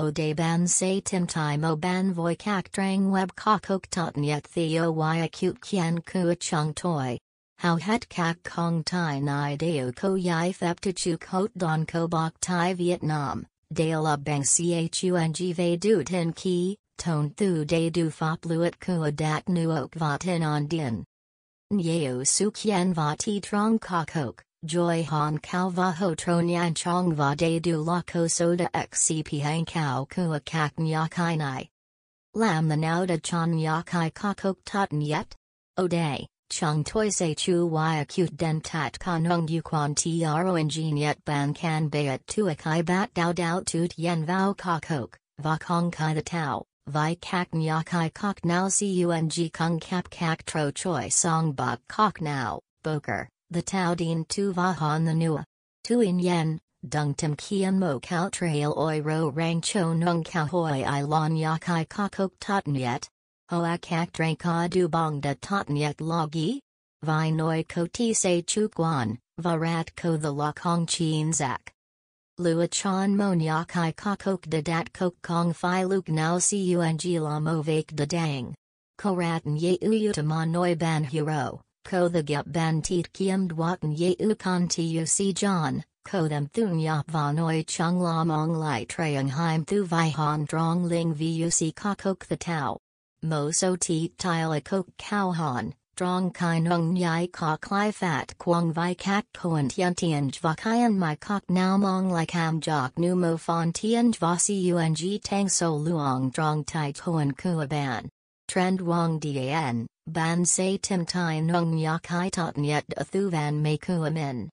O de ban say tim time o ban voi kak drang web kakok totten yet theo y acute kien kua chung toi. How het kak kong tai nai deo ko yai thep to chu hot don ko bok tai Vietnam, de la bang chung ve du tin ki, ton thu de du fop luet kua dat nuok va tin on din. Nyeo su kien va ti trong kakok. Joy Han Cao Va Ho Tron Yan Chong Va De Du La Ko Soda XCP Hang Cao Kua Kak Nyakai Nai. Lam the Now Da Chan Nyakai Kakok Totten Yet? O Day, Chung Toi Se Chu Y Acute Den Tat Kanung Du Quan Tro Engine Yet Ban Kan Bayat Tuakai Bat Dao Dao Tut Yen Vao Kakok, Va Kong Kai The Tao. Vi kak nyakai kok now kung kap kak tro choi song bok kok now, boker. The Tao Din Tu Han the Nua. Tu In Yen, Dung Tim Kian Mo Kao Trail Oi Ro Rang Cho Nung Kao Hoi I Lon Yakai Kakok Totten Yet. Hoa Kak Drank Ka Du Bong Da Totten Yet Logi? Vi Noi Ko Ti Se Chu Guan, Varat Ko The La Kong Chien Zak. Lua Chan Mon Yakai Kakok Da Dat Kok Kong Phi Luke Now Cung La Mo Vake Da Dang. Koratan Ye Uyutama Noi Ban Hero ko the gyap ban tit kiem dwatan ye u kan tu si john, ko them thun yap vanoi chung la mong lai trayang heim thu vi han drong ling vu si kakok the tau. Mo so ti tile a kok cow han, drong kai nung nyai kok lai fat kwang vi kak koan tian tian jva kayan my kok now mong lai kam jok nu mo fan tian jva si ung tang so luong drong tai koan kua ban. Trend Wang Dan, Ban Say Tim Tai Nung Yak Hai Tot Nyet Thu Van Mei Kua Min.